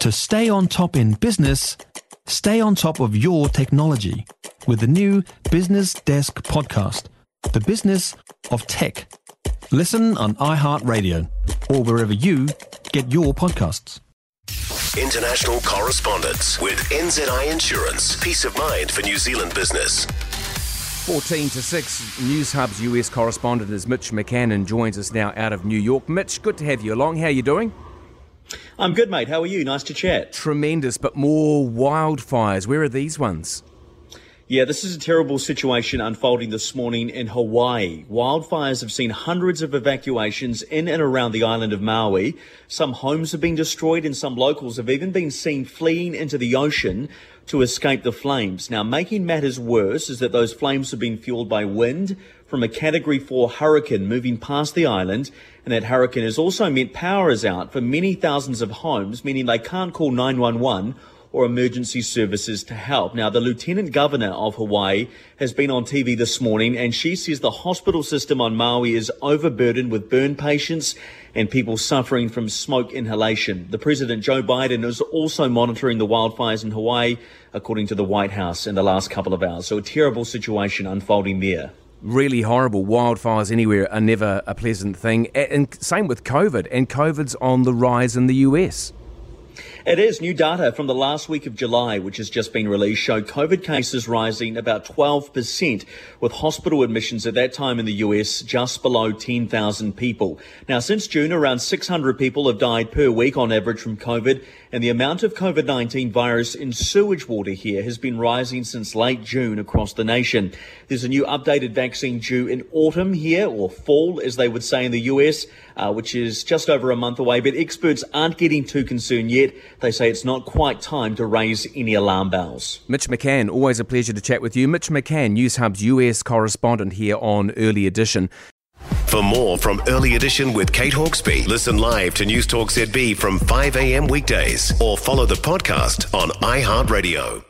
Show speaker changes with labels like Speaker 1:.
Speaker 1: To stay on top in business, stay on top of your technology with the new BusinessDesk podcast, The Business of Tech. Listen on iHeartRadio or wherever you get your podcasts.
Speaker 2: International correspondence with NZI Insurance. Peace of mind for New Zealand business.
Speaker 3: 14 to 6, Newshub's US correspondent is Mitch McCann and joins us now out of New York. Mitch, good to have you along. How are you doing?
Speaker 4: I'm good, mate. How are you? Nice to chat.
Speaker 3: Tremendous, but more wildfires. Where are these ones?
Speaker 4: Yeah, this is a terrible situation unfolding this morning in Hawaii. Wildfires have seen hundreds of evacuations in and around the island of Maui. Some homes have been destroyed and some locals have even been seen fleeing into the ocean to escape the flames. Now, making matters worse is that those flames have been fueled by wind from a category 4 hurricane moving past the island and that hurricane has also meant power is out for many thousands of homes, meaning they can't call 911 or emergency services to help. Now, the Lieutenant Governor of Hawaii has been on TV this morning and she says the hospital system on Maui is overburdened with burn patients and people suffering from smoke inhalation. The President Joe Biden is also monitoring the wildfires in Hawaii, according to the White House in the last couple of hours. So a terrible situation unfolding there
Speaker 3: really horrible. Wildfires anywhere are never a pleasant thing. And same with COVID, and COVID's on the rise in the US.
Speaker 4: It is. New data from the last week of July, which has just been released, show COVID cases rising about 12%, with hospital admissions at that time in the US just below 10,000 people. Now, since June, around 600 people have died per week on average from COVID, and the amount of COVID-19 virus in sewage water here has been rising since late June across the nation. There's a new updated vaccine due in autumn here, or fall, as they would say in the US, uh, which is just over a month away, but experts aren't getting too concerned yet. They say it's not quite time to raise any alarm bells.
Speaker 3: Mitch McCann, always a pleasure to chat with you. Mitch McCann, Newshub's US correspondent here on Early Edition.
Speaker 2: For more from Early Edition with Kate Hawkesby, listen live to Newstalk ZB from 5 a.m. weekdays or follow the podcast on iHeartRadio.